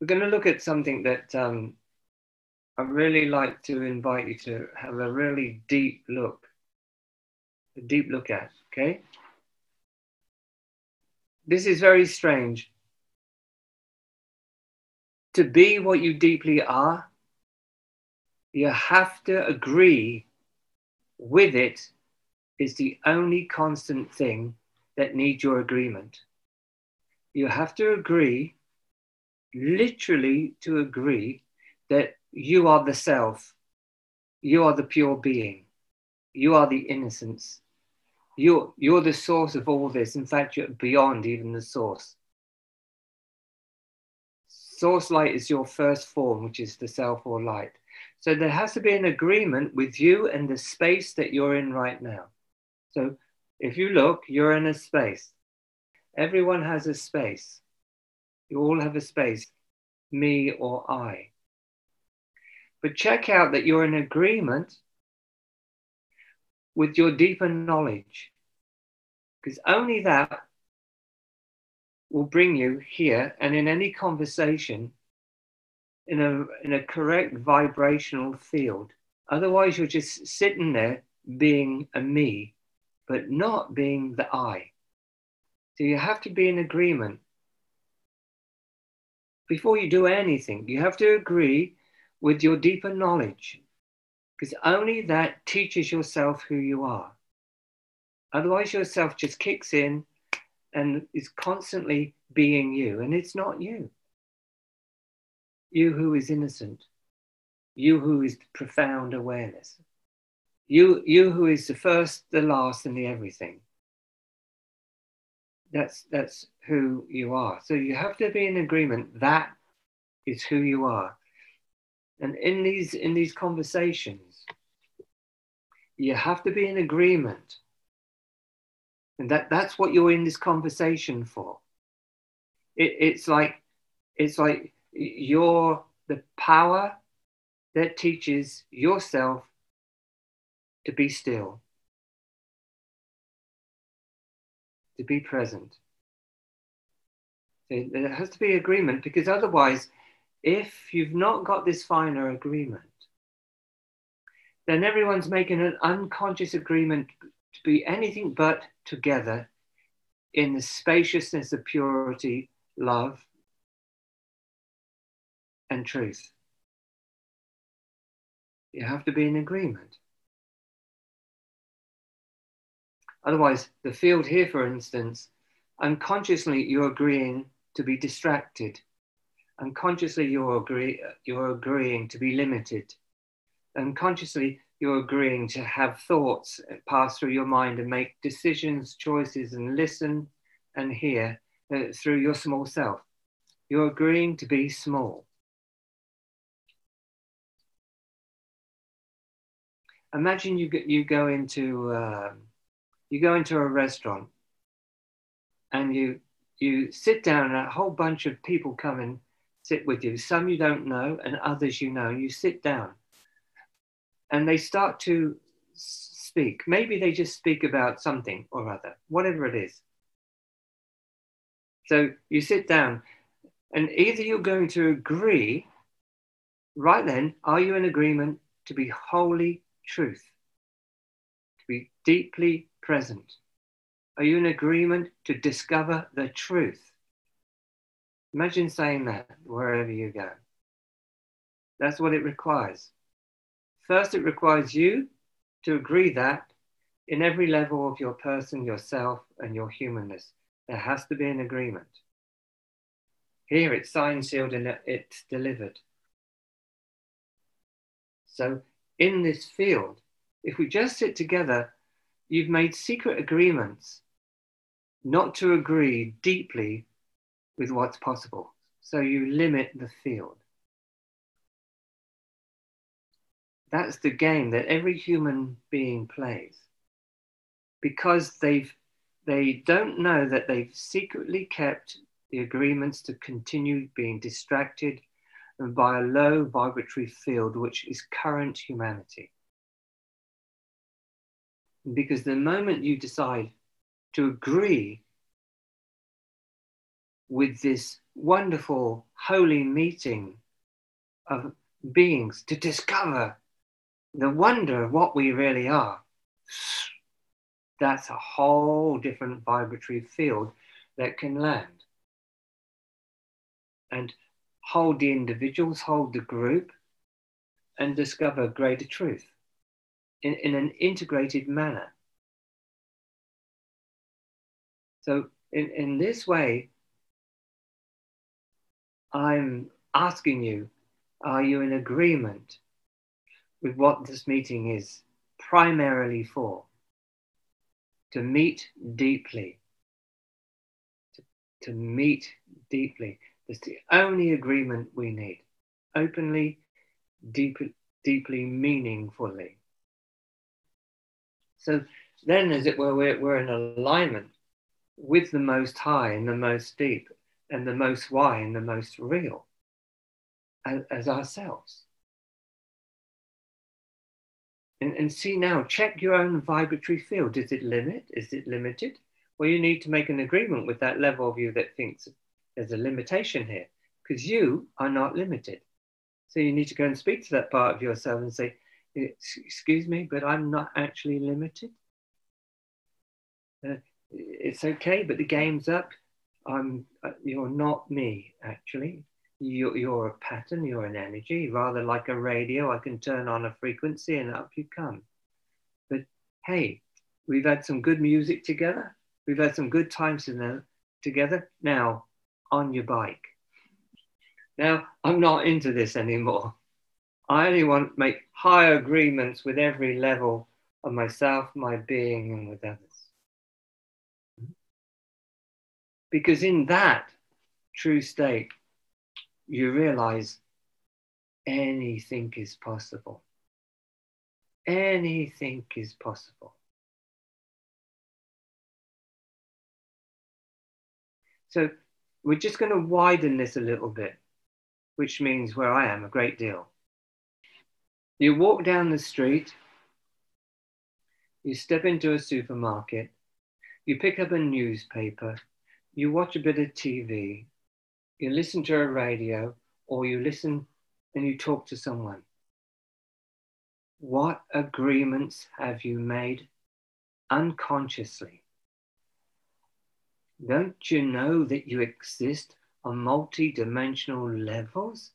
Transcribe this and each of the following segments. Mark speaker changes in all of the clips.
Speaker 1: we're going to look at something that um, I really like to invite you to have a really deep look, a deep look at, okay? This is very strange. To be what you deeply are, you have to agree with it is the only constant thing that needs your agreement. You have to agree, literally to agree, that you are the self, you are the pure being, you are the innocence. You're, you're the source of all this. In fact, you're beyond even the source. Source light is your first form, which is the self or light. So there has to be an agreement with you and the space that you're in right now. So if you look, you're in a space. Everyone has a space. You all have a space, me or I. But check out that you're in agreement with your deeper knowledge, because only that will bring you here and in any conversation in a, in a correct vibrational field. Otherwise, you're just sitting there being a me, but not being the I. So you have to be in agreement. Before you do anything, you have to agree with your deeper knowledge, because only that teaches yourself who you are. Otherwise, yourself just kicks in and is constantly being you, and it's not you you who is innocent, you who is profound awareness, you, you who is the first, the last, and the everything. That's, that's who you are. So you have to be in agreement that is who you are. And in these, in these conversations, you have to be in agreement. And that, that's what you're in this conversation for. It, it's like, it's like you're the power that teaches yourself to be still, to be present. There has to be agreement because otherwise, if you've not got this finer agreement, then everyone's making an unconscious agreement to be anything but together in the spaciousness of purity, love, and truth. You have to be in agreement. Otherwise, the field here, for instance, unconsciously you're agreeing to be distracted. Unconsciously you're, agree, you're agreeing to be limited. Unconsciously you're agreeing to have thoughts pass through your mind and make decisions, choices, and listen and hear uh, through your small self. You're agreeing to be small. imagine you you go into uh, you go into a restaurant and you you sit down and a whole bunch of people come and sit with you. Some you don't know and others you know. You sit down and they start to speak. Maybe they just speak about something or other whatever it is. So you sit down and either you're going to agree right then are you in agreement to be wholly truth, to be deeply present? Are you in agreement to discover the truth? Imagine saying that wherever you go. That's what it requires. First, it requires you to agree that in every level of your person, yourself, and your humanness, there has to be an agreement. Here it's signed, sealed, and it's delivered. So in this field. If we just sit together, you've made secret agreements not to agree deeply with what's possible. So you limit the field. That's the game that every human being plays because they've they don't know that they've secretly kept the agreements to continue being distracted by a low vibratory field, which is current humanity. Because the moment you decide to agree with this wonderful, holy meeting of beings to discover the wonder of what we really are. That's a whole different vibratory field that can land. And hold the individuals, hold the group, and discover greater truth in, in an integrated manner. So, in, in this way, I'm asking you are you in agreement with what this meeting is primarily for? To meet deeply. To, to meet deeply. That's the only agreement we need. Openly, deep, deeply, meaningfully. So then, as it were, we're, we're in alignment with the most high and the most deep and the most why and the most real as, as ourselves. And, and see now, check your own vibratory field. Is it limit? Is it limited? Well, you need to make an agreement with that level of you that thinks there's a limitation here, because you are not limited. So you need to go and speak to that part of yourself and say, Excuse me, but I'm not actually limited. Uh, it's okay, but the game's up. I'm, uh, you're not me, actually you, you're a pattern, you're an energy, rather like a radio. I can turn on a frequency and up you come. But hey, we've had some good music together. We've had some good times together. Now, on your bike. Now, I'm not into this anymore. I only want to make higher agreements with every level of myself, my being, and with others. Because in that true state, you realize anything is possible. Anything is possible. So we're just going to widen this a little bit, which means where I am a great deal. You walk down the street, you step into a supermarket, you pick up a newspaper, you watch a bit of TV, you listen to a radio or you listen and you talk to someone. What agreements have you made unconsciously? Don't you know that you exist on multi-dimensional levels?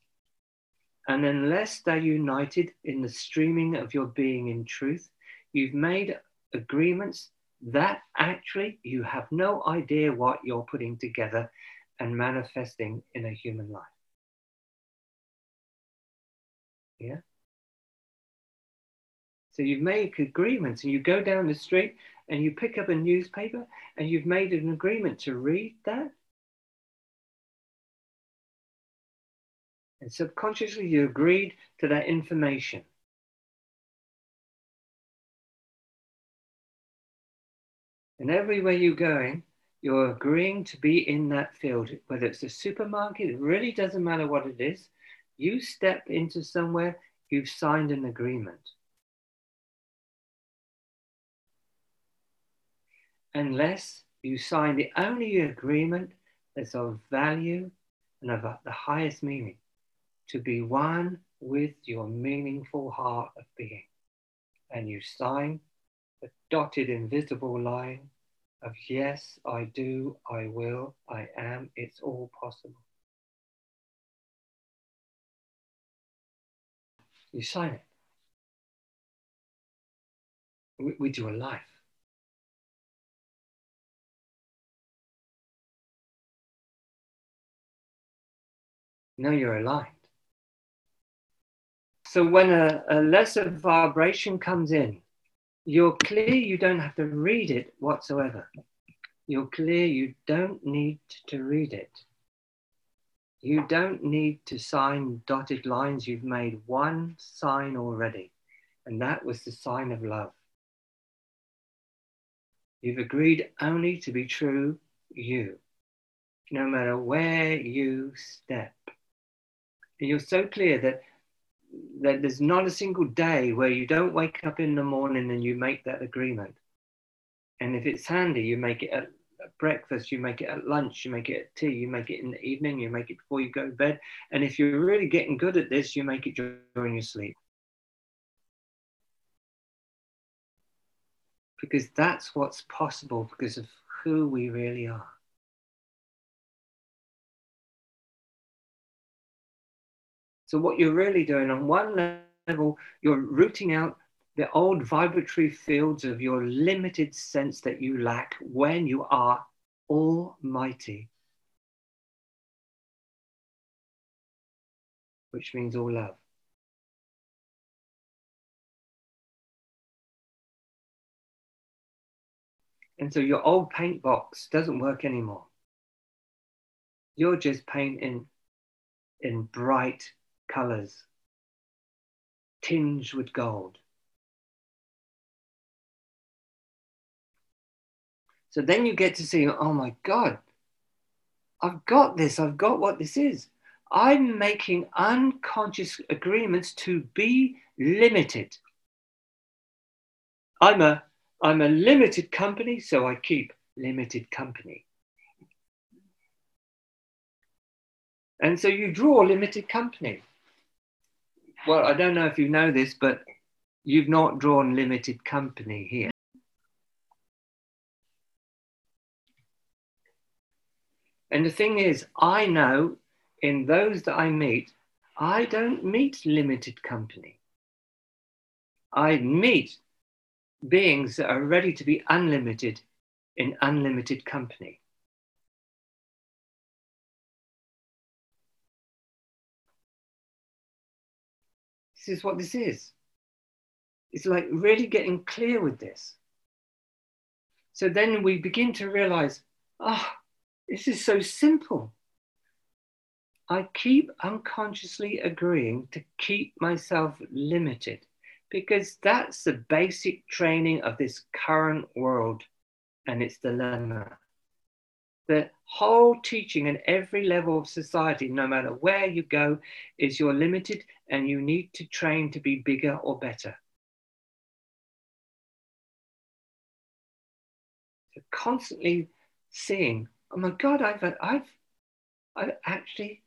Speaker 1: And unless they're united in the streaming of your being in truth, you've made agreements that actually you have no idea what you're putting together and manifesting in a human life. Yeah? So you make agreements and you go down the street and you pick up a newspaper and you've made an agreement to read that. And subconsciously you agreed to that information. And everywhere you're going, you're agreeing to be in that field, whether it's a supermarket, it really doesn't matter what it is. You step into somewhere, you've signed an agreement. Unless you sign the only agreement that's of value and of the highest meaning, to be one with your meaningful heart of being. And you sign the dotted invisible line of yes, I do, I will, I am, it's all possible. You sign it. Do a life. Now you're aligned. So when a, a lesser vibration comes in, you're clear you don't have to read it whatsoever. You're clear you don't need to read it. You don't need to sign dotted lines. You've made one sign already, and that was the sign of love. You've agreed only to be true you, no matter where you step. And you're so clear that that there's not a single day where you don't wake up in the morning and you make that agreement. And if it's handy, you make it at breakfast, you make it at lunch, you make it at tea, you make it in the evening, you make it before you go to bed. And if you're really getting good at this, you make it during your sleep. Because that's what's possible because of who we really are. So, what you're really doing on one level, you're rooting out the old vibratory fields of your limited sense that you lack when you are almighty, which means all love. And so your old paint box doesn't work anymore. You're just painting in bright colors, tinged with gold. So then you get to see, oh my God, I've got this, I've got what this is. I'm making unconscious agreements to be limited. I'm a, I'm a limited company, so I keep limited company. And so you draw limited company. Well, I don't know if you know this, but you've not drawn limited company here. And the thing is, I know in those that I meet, I don't meet limited company. I meet beings that are ready to be unlimited in unlimited company. This is what this is. It's like really getting clear with this. So then we begin to realize, ah, oh, this is so simple. I keep unconsciously agreeing to keep myself limited because that's the basic training of this current world and its dilemma. The whole teaching in every level of society, no matter where you go, is you're limited and you need to train to be bigger or better. So constantly seeing oh my God, I've, I've, I've actually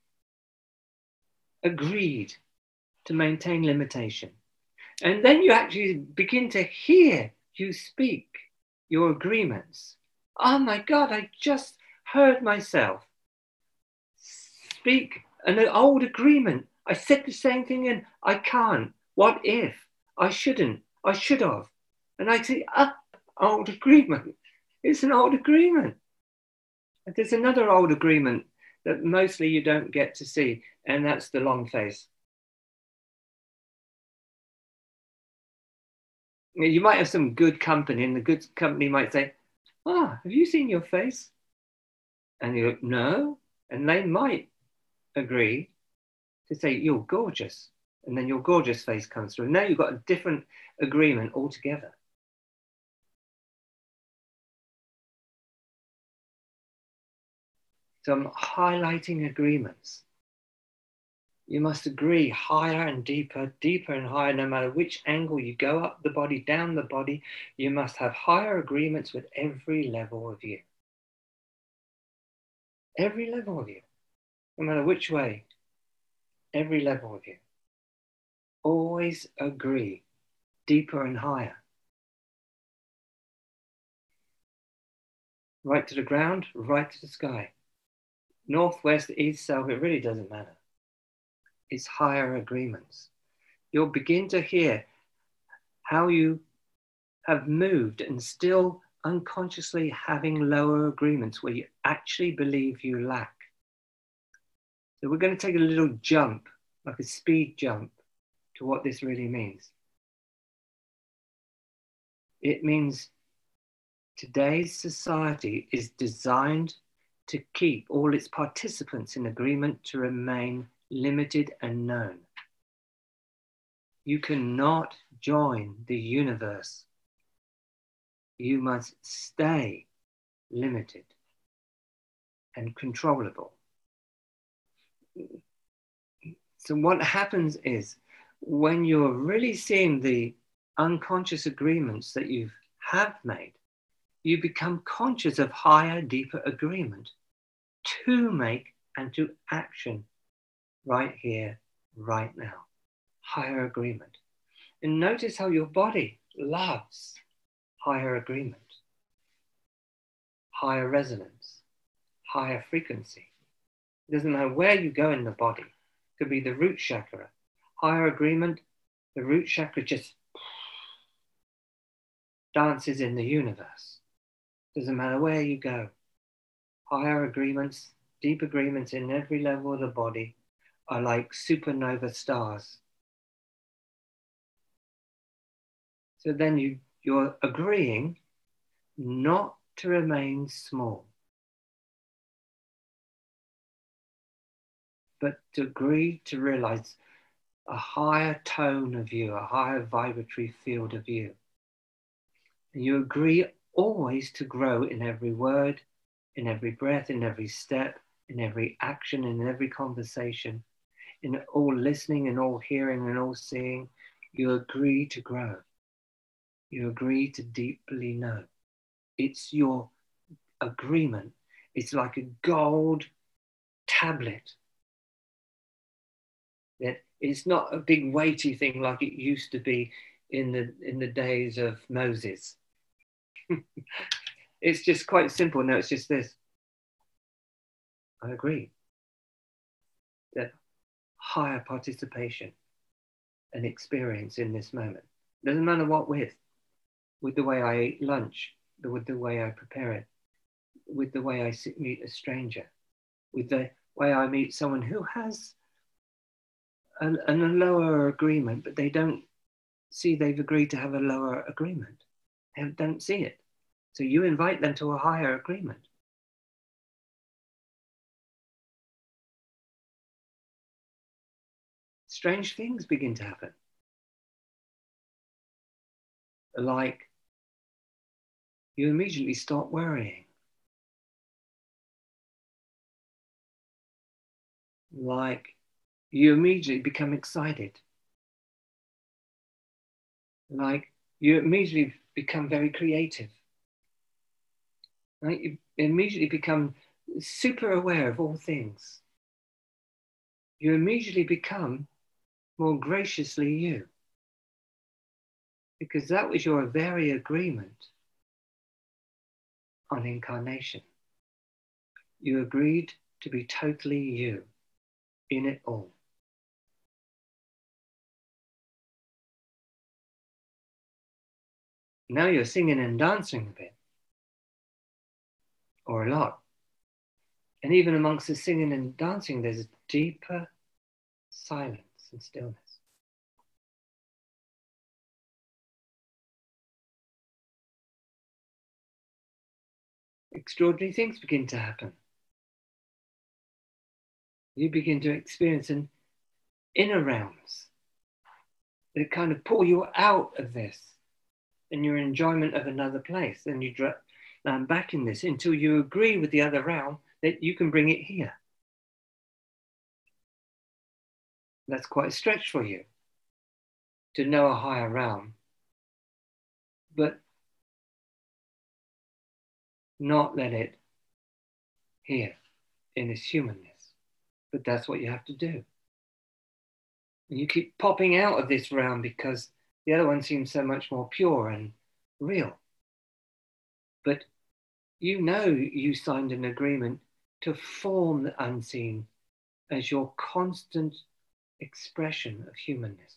Speaker 1: agreed to maintain limitation. And then you actually begin to hear you speak your agreements. Oh my God, I just heard myself speak an old agreement. I said the same thing and I can't. What if? I shouldn't. I should have. And I say, ah, old agreement. It's an old agreement. There's another old agreement that mostly you don't get to see, and that's the long face. You might have some good company, and the good company might say, Ah, have you seen your face? And you go, No. And they might agree to say, You're gorgeous. And then your gorgeous face comes through. Now you've got a different agreement altogether. some highlighting agreements. You must agree higher and deeper, deeper and higher, no matter which angle you go up the body, down the body. You must have higher agreements with every level of you. Every level of you, no matter which way, every level of you. Always agree deeper and higher. Right to the ground, right to the sky northwest, east, south, it really doesn't matter. It's higher agreements. You'll begin to hear how you have moved and still unconsciously having lower agreements where you actually believe you lack. So we're going to take a little jump, like a speed jump, to what this really means. It means today's society is designed to keep all its participants in agreement to remain limited and known. You cannot join the universe. You must stay limited and controllable. So, what happens is when you're really seeing the unconscious agreements that you have made, you become conscious of higher, deeper agreement to make and to action right here, right now. Higher agreement. And notice how your body loves higher agreement, higher resonance, higher frequency. It doesn't matter where you go in the body. It could be the root chakra. Higher agreement, the root chakra just dances in the universe. Doesn't matter where you go. Higher agreements, deep agreements in every level of the body are like supernova stars. So then you, you're agreeing not to remain small, but to agree to realize a higher tone of you, a higher vibratory field of you. And you agree always to grow in every word, in every breath, in every step, in every action, in every conversation, in all listening and all hearing and all seeing. You agree to grow. You agree to deeply know. It's your agreement. It's like a gold tablet that it's not a big weighty thing like it used to be in the in the days of Moses. it's just quite simple. No, it's just this. I agree that higher participation and experience in this moment doesn't matter what with, with the way I eat lunch, with the way I prepare it, with the way I meet a stranger, with the way I meet someone who has a, a lower agreement, but they don't see they've agreed to have a lower agreement. They don't see it. So you invite them to a higher agreement. Strange things begin to happen. Like you immediately stop worrying. Like you immediately become excited. Like you immediately become very creative. Like You immediately become super aware of all things. You immediately become more graciously you. Because that was your very agreement on incarnation. You agreed to be totally you in it all. Now you're singing and dancing a bit, or a lot. And even amongst the singing and dancing, there's a deeper silence and stillness. Extraordinary things begin to happen. You begin to experience an inner realms that kind of pull you out of this and your enjoyment of another place. Then you land um, back in this until you agree with the other realm that you can bring it here. That's quite a stretch for you to know a higher realm, but not let it here in its humanness. But that's what you have to do. And you keep popping out of this realm because the other one seems so much more pure and real. But you know you signed an agreement to form the unseen as your constant expression of humanness.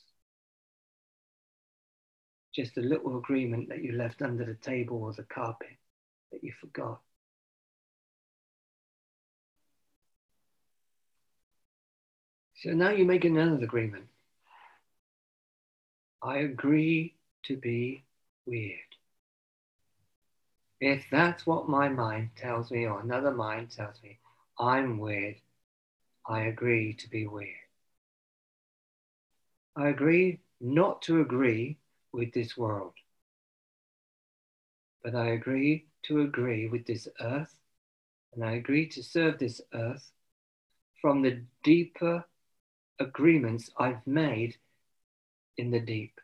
Speaker 1: Just a little agreement that you left under the table or the carpet that you forgot. So now you make another agreement. I agree to be weird. If that's what my mind tells me, or another mind tells me, I'm weird, I agree to be weird. I agree not to agree with this world, but I agree to agree with this earth, and I agree to serve this earth from the deeper agreements I've made in the deep.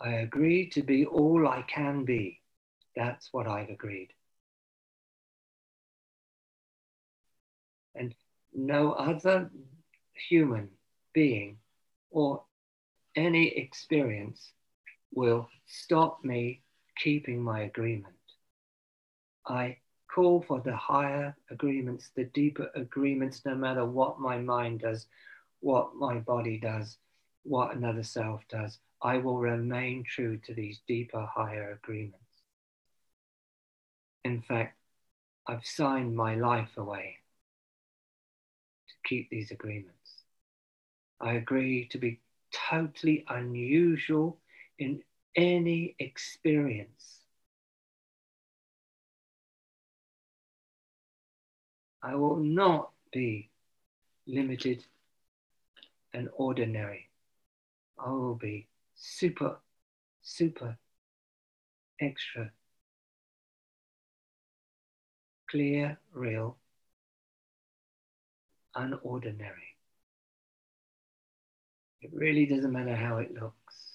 Speaker 1: I agree to be all I can be That's what I've agreed. And no other human being or any experience will stop me keeping my agreement. I call for the higher agreements, the deeper agreements, no matter what my mind does, what my body does, what another self does. I will remain true to these deeper, higher agreements. In fact, I've signed my life away to keep these agreements. I agree to be totally unusual in any experience. I will not be limited and ordinary. I will be super, super, extra, clear, real, unordinary. It really doesn't matter how it looks.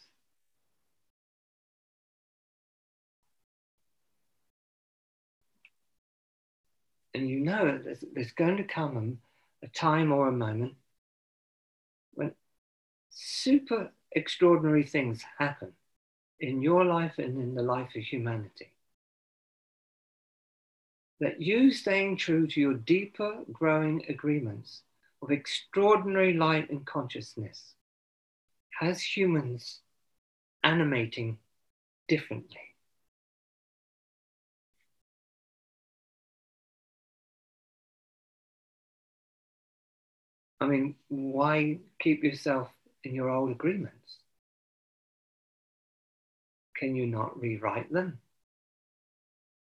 Speaker 1: And you know there's, there's going to come a, a time or a moment when super extraordinary things happen in your life and in the life of humanity. That you staying true to your deeper growing agreements of extraordinary light and consciousness has humans animating differently. I mean, why keep yourself in your old agreements? Can you not rewrite them?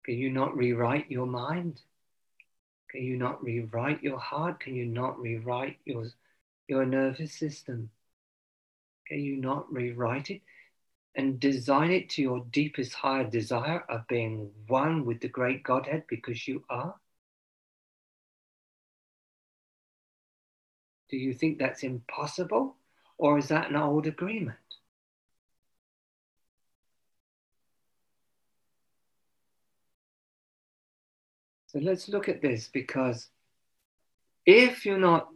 Speaker 1: Can you not rewrite your mind? Can you not rewrite your heart? Can you not rewrite your, your nervous system? Can you not rewrite it and design it to your deepest, higher desire of being one with the great Godhead because you are? Do you think that's impossible? Or is that an old agreement? So let's look at this because if you're not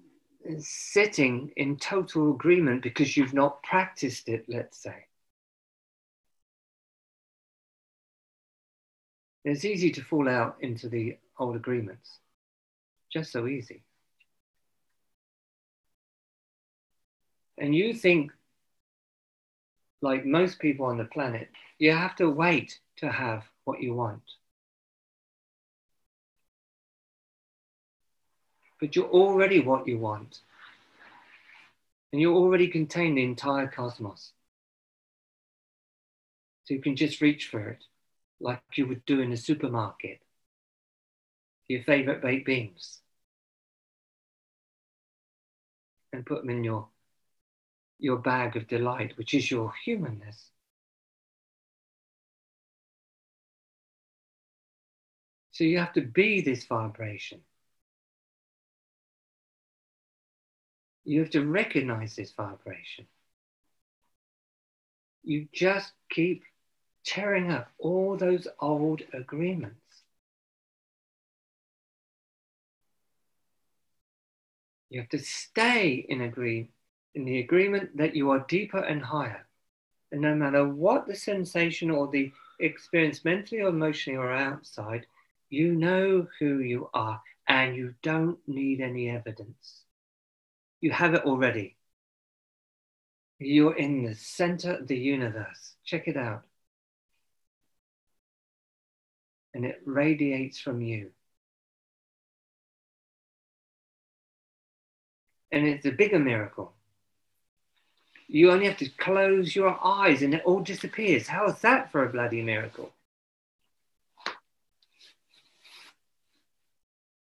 Speaker 1: sitting in total agreement because you've not practiced it, let's say, it's easy to fall out into the old agreements. Just so easy. And you think, like most people on the planet, you have to wait to have what you want. But you're already what you want. And you already contain the entire cosmos. So you can just reach for it like you would do in a supermarket. Your favorite baked beans. And put them in your your bag of delight, which is your humanness. So you have to be this vibration. You have to recognize this vibration. You just keep tearing up all those old agreements. You have to stay in agreement in the agreement that you are deeper and higher. And no matter what the sensation or the experience, mentally or emotionally or outside, you know who you are and you don't need any evidence. You have it already. You're in the center of the universe. Check it out. And it radiates from you. And it's a bigger miracle you only have to close your eyes and it all disappears. How is that for a bloody miracle?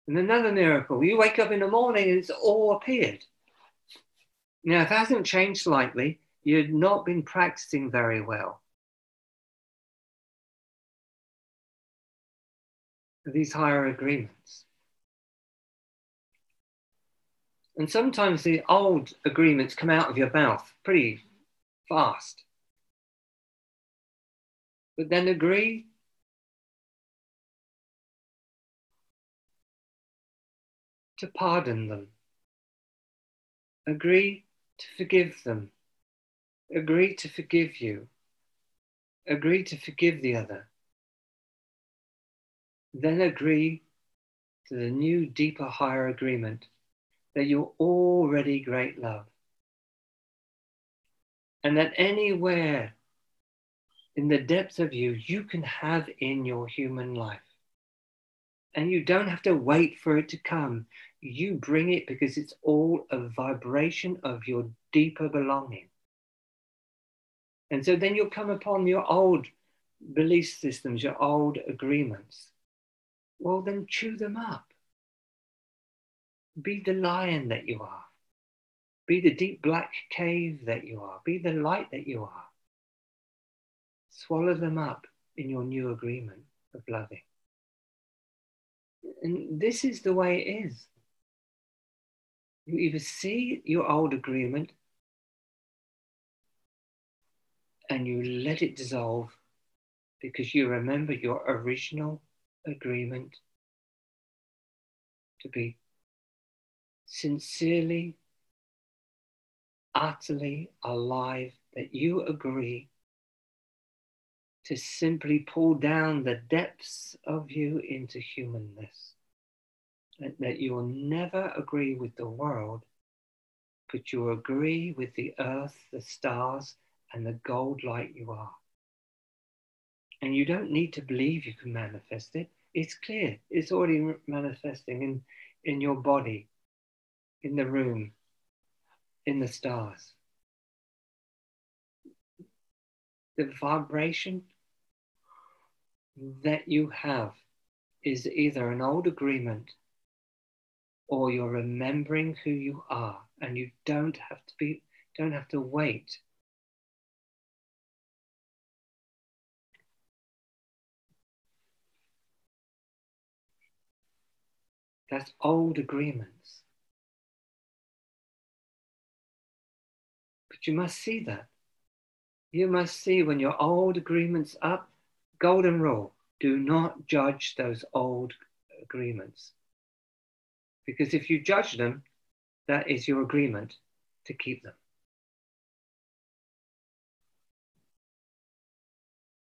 Speaker 1: And another miracle, you wake up in the morning and it's all appeared. Now, if it hasn't changed slightly, you've not been practicing very well. These higher agreements. And sometimes the old agreements come out of your mouth pretty fast. But then agree. To pardon them. Agree to forgive them. Agree to forgive you. Agree to forgive the other. Then agree to the new, deeper, higher agreement that you're already great love. And that anywhere in the depths of you, you can have in your human life. And you don't have to wait for it to come. You bring it because it's all a vibration of your deeper belonging. And so then you'll come upon your old belief systems, your old agreements. Well, then chew them up. Be the lion that you are. Be the deep black cave that you are. Be the light that you are. Swallow them up in your new agreement of loving. And this is the way it is. You either see your old agreement and you let it dissolve because you remember your original agreement to be sincerely, utterly alive, that you agree to simply pull down the depths of you into humanness. That, that you will never agree with the world, but you agree with the earth, the stars, and the gold light you are. And you don't need to believe you can manifest it. It's clear. It's already manifesting in, in your body, in the room, in the stars. The vibration that you have is either an old agreement or you're remembering who you are and you don't have to be don't have to wait That's old agreements. You must see that. You must see when your old agreements up, golden rule, do not judge those old agreements. Because if you judge them, that is your agreement to keep them.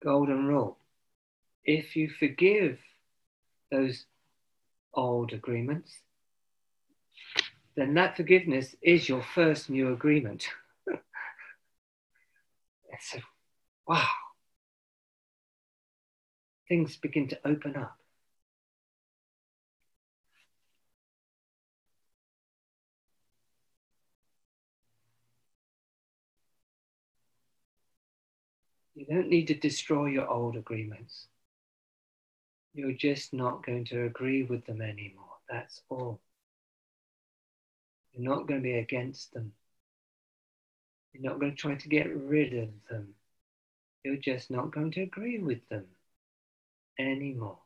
Speaker 1: Golden rule. If you forgive those old agreements, then that forgiveness is your first new agreement. so, wow, things begin to open up. You don't need to destroy your old agreements. You're just not going to agree with them anymore. That's all. You're not going to be against them. You're not going to try to get rid of them. You're just not going to agree with them anymore.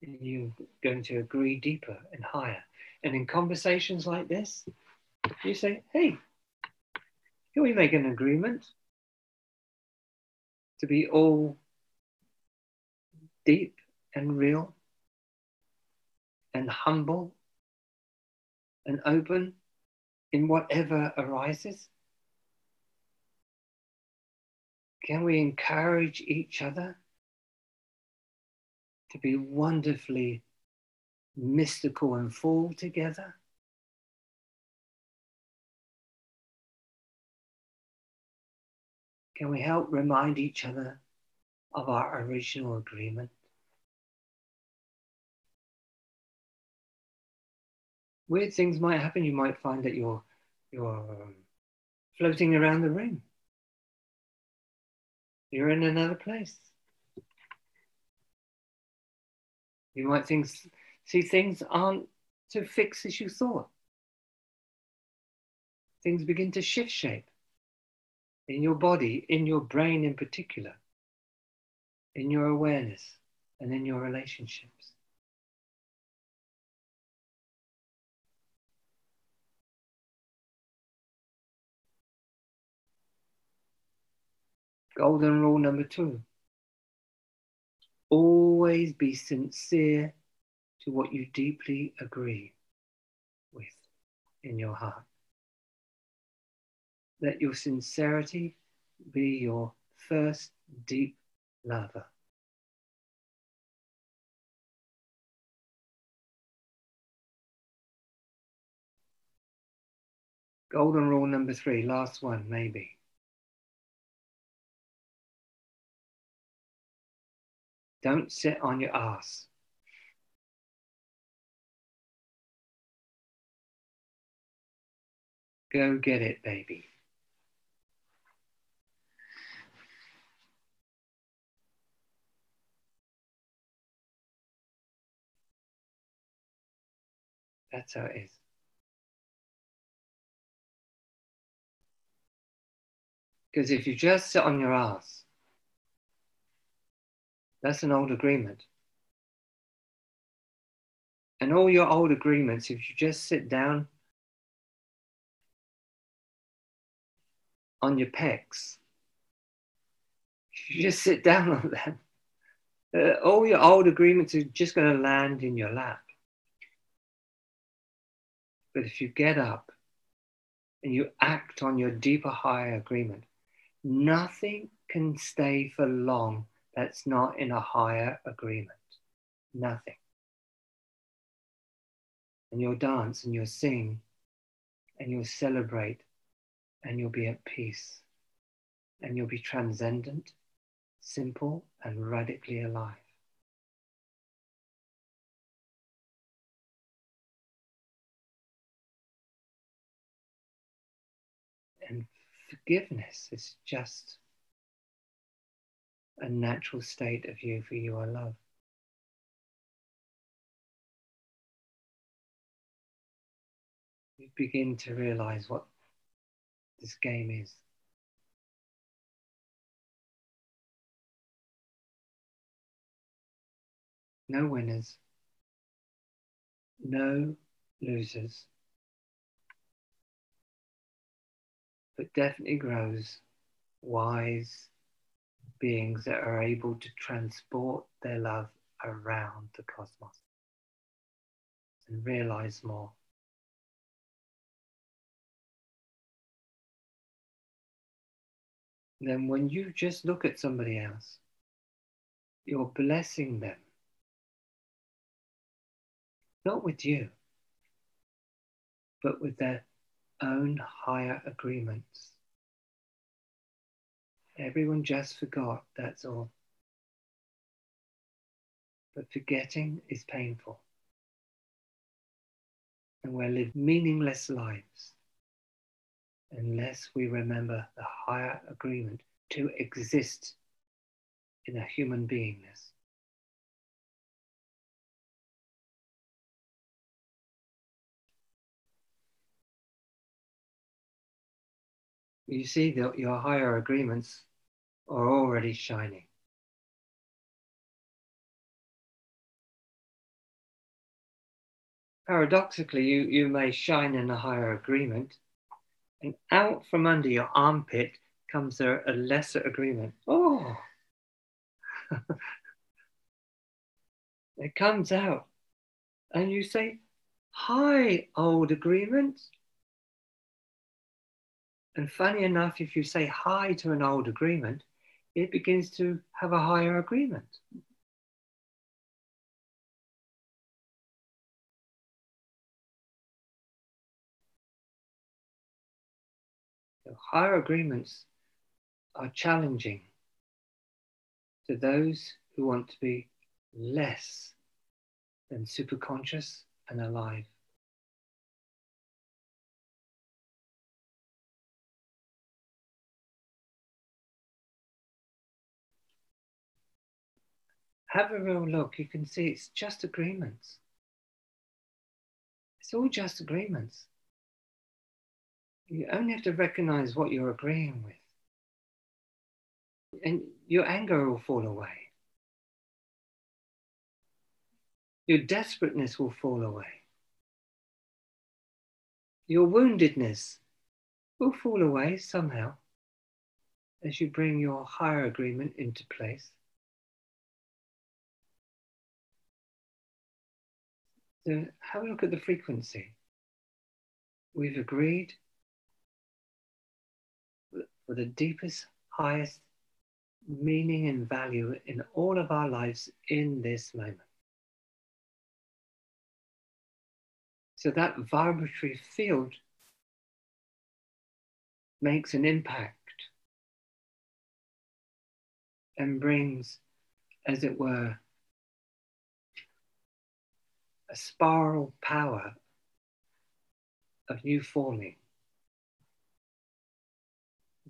Speaker 1: You're going to agree deeper and higher. And in conversations like this, you say, hey, can we make an agreement to be all deep and real and humble and open in whatever arises? Can we encourage each other to be wonderfully mystical and full together? Can we help remind each other of our original agreement? Weird things might happen. You might find that you're you're um, floating around the ring. You're in another place. You might think see things aren't so fixed as you thought. Things begin to shift shape in your body, in your brain in particular, in your awareness, and in your relationships. Golden rule number two always be sincere to what you deeply agree with in your heart. Let your sincerity be your first deep lover. Golden rule number three, last one, maybe. Don't sit on your ass. Go get it, baby. That's how it is. Because if you just sit on your ass, that's an old agreement. And all your old agreements, if you just sit down on your pecs, you just sit down on them, uh, all your old agreements are just going to land in your lap. But if you get up and you act on your deeper, higher agreement, nothing can stay for long that's not in a higher agreement. Nothing. And you'll dance and you'll sing and you'll celebrate and you'll be at peace and you'll be transcendent, simple, and radically alive. And forgiveness is just a natural state of you for you are love. You begin to realize what this game is. No winners, no losers. but definitely grows wise beings that are able to transport their love around the cosmos and realize more. Then, when you just look at somebody else, you're blessing them. Not with you, but with their own higher agreements. Everyone just forgot, that's all. But forgetting is painful. And we'll live meaningless lives unless we remember the higher agreement to exist in a human beingness. you see that your higher agreements are already shining. Paradoxically, you, you may shine in a higher agreement, and out from under your armpit comes a, a lesser agreement. Oh, it comes out, and you say, Hi, old agreement. And funny enough, if you say hi to an old agreement, it begins to have a higher agreement. So higher agreements are challenging to those who want to be less than superconscious and alive. Have a real look. You can see it's just agreements. It's all just agreements. You only have to recognize what you're agreeing with. And your anger will fall away. Your desperateness will fall away. Your woundedness will fall away somehow as you bring your higher agreement into place. So have a look at the frequency. We've agreed for the deepest, highest meaning and value in all of our lives in this moment. So that vibratory field makes an impact and brings, as it were, a spiral power of new forming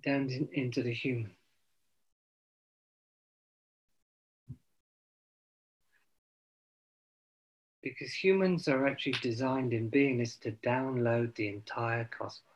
Speaker 1: down in, into the human. Because humans are actually designed in beingness to download the entire cosmos.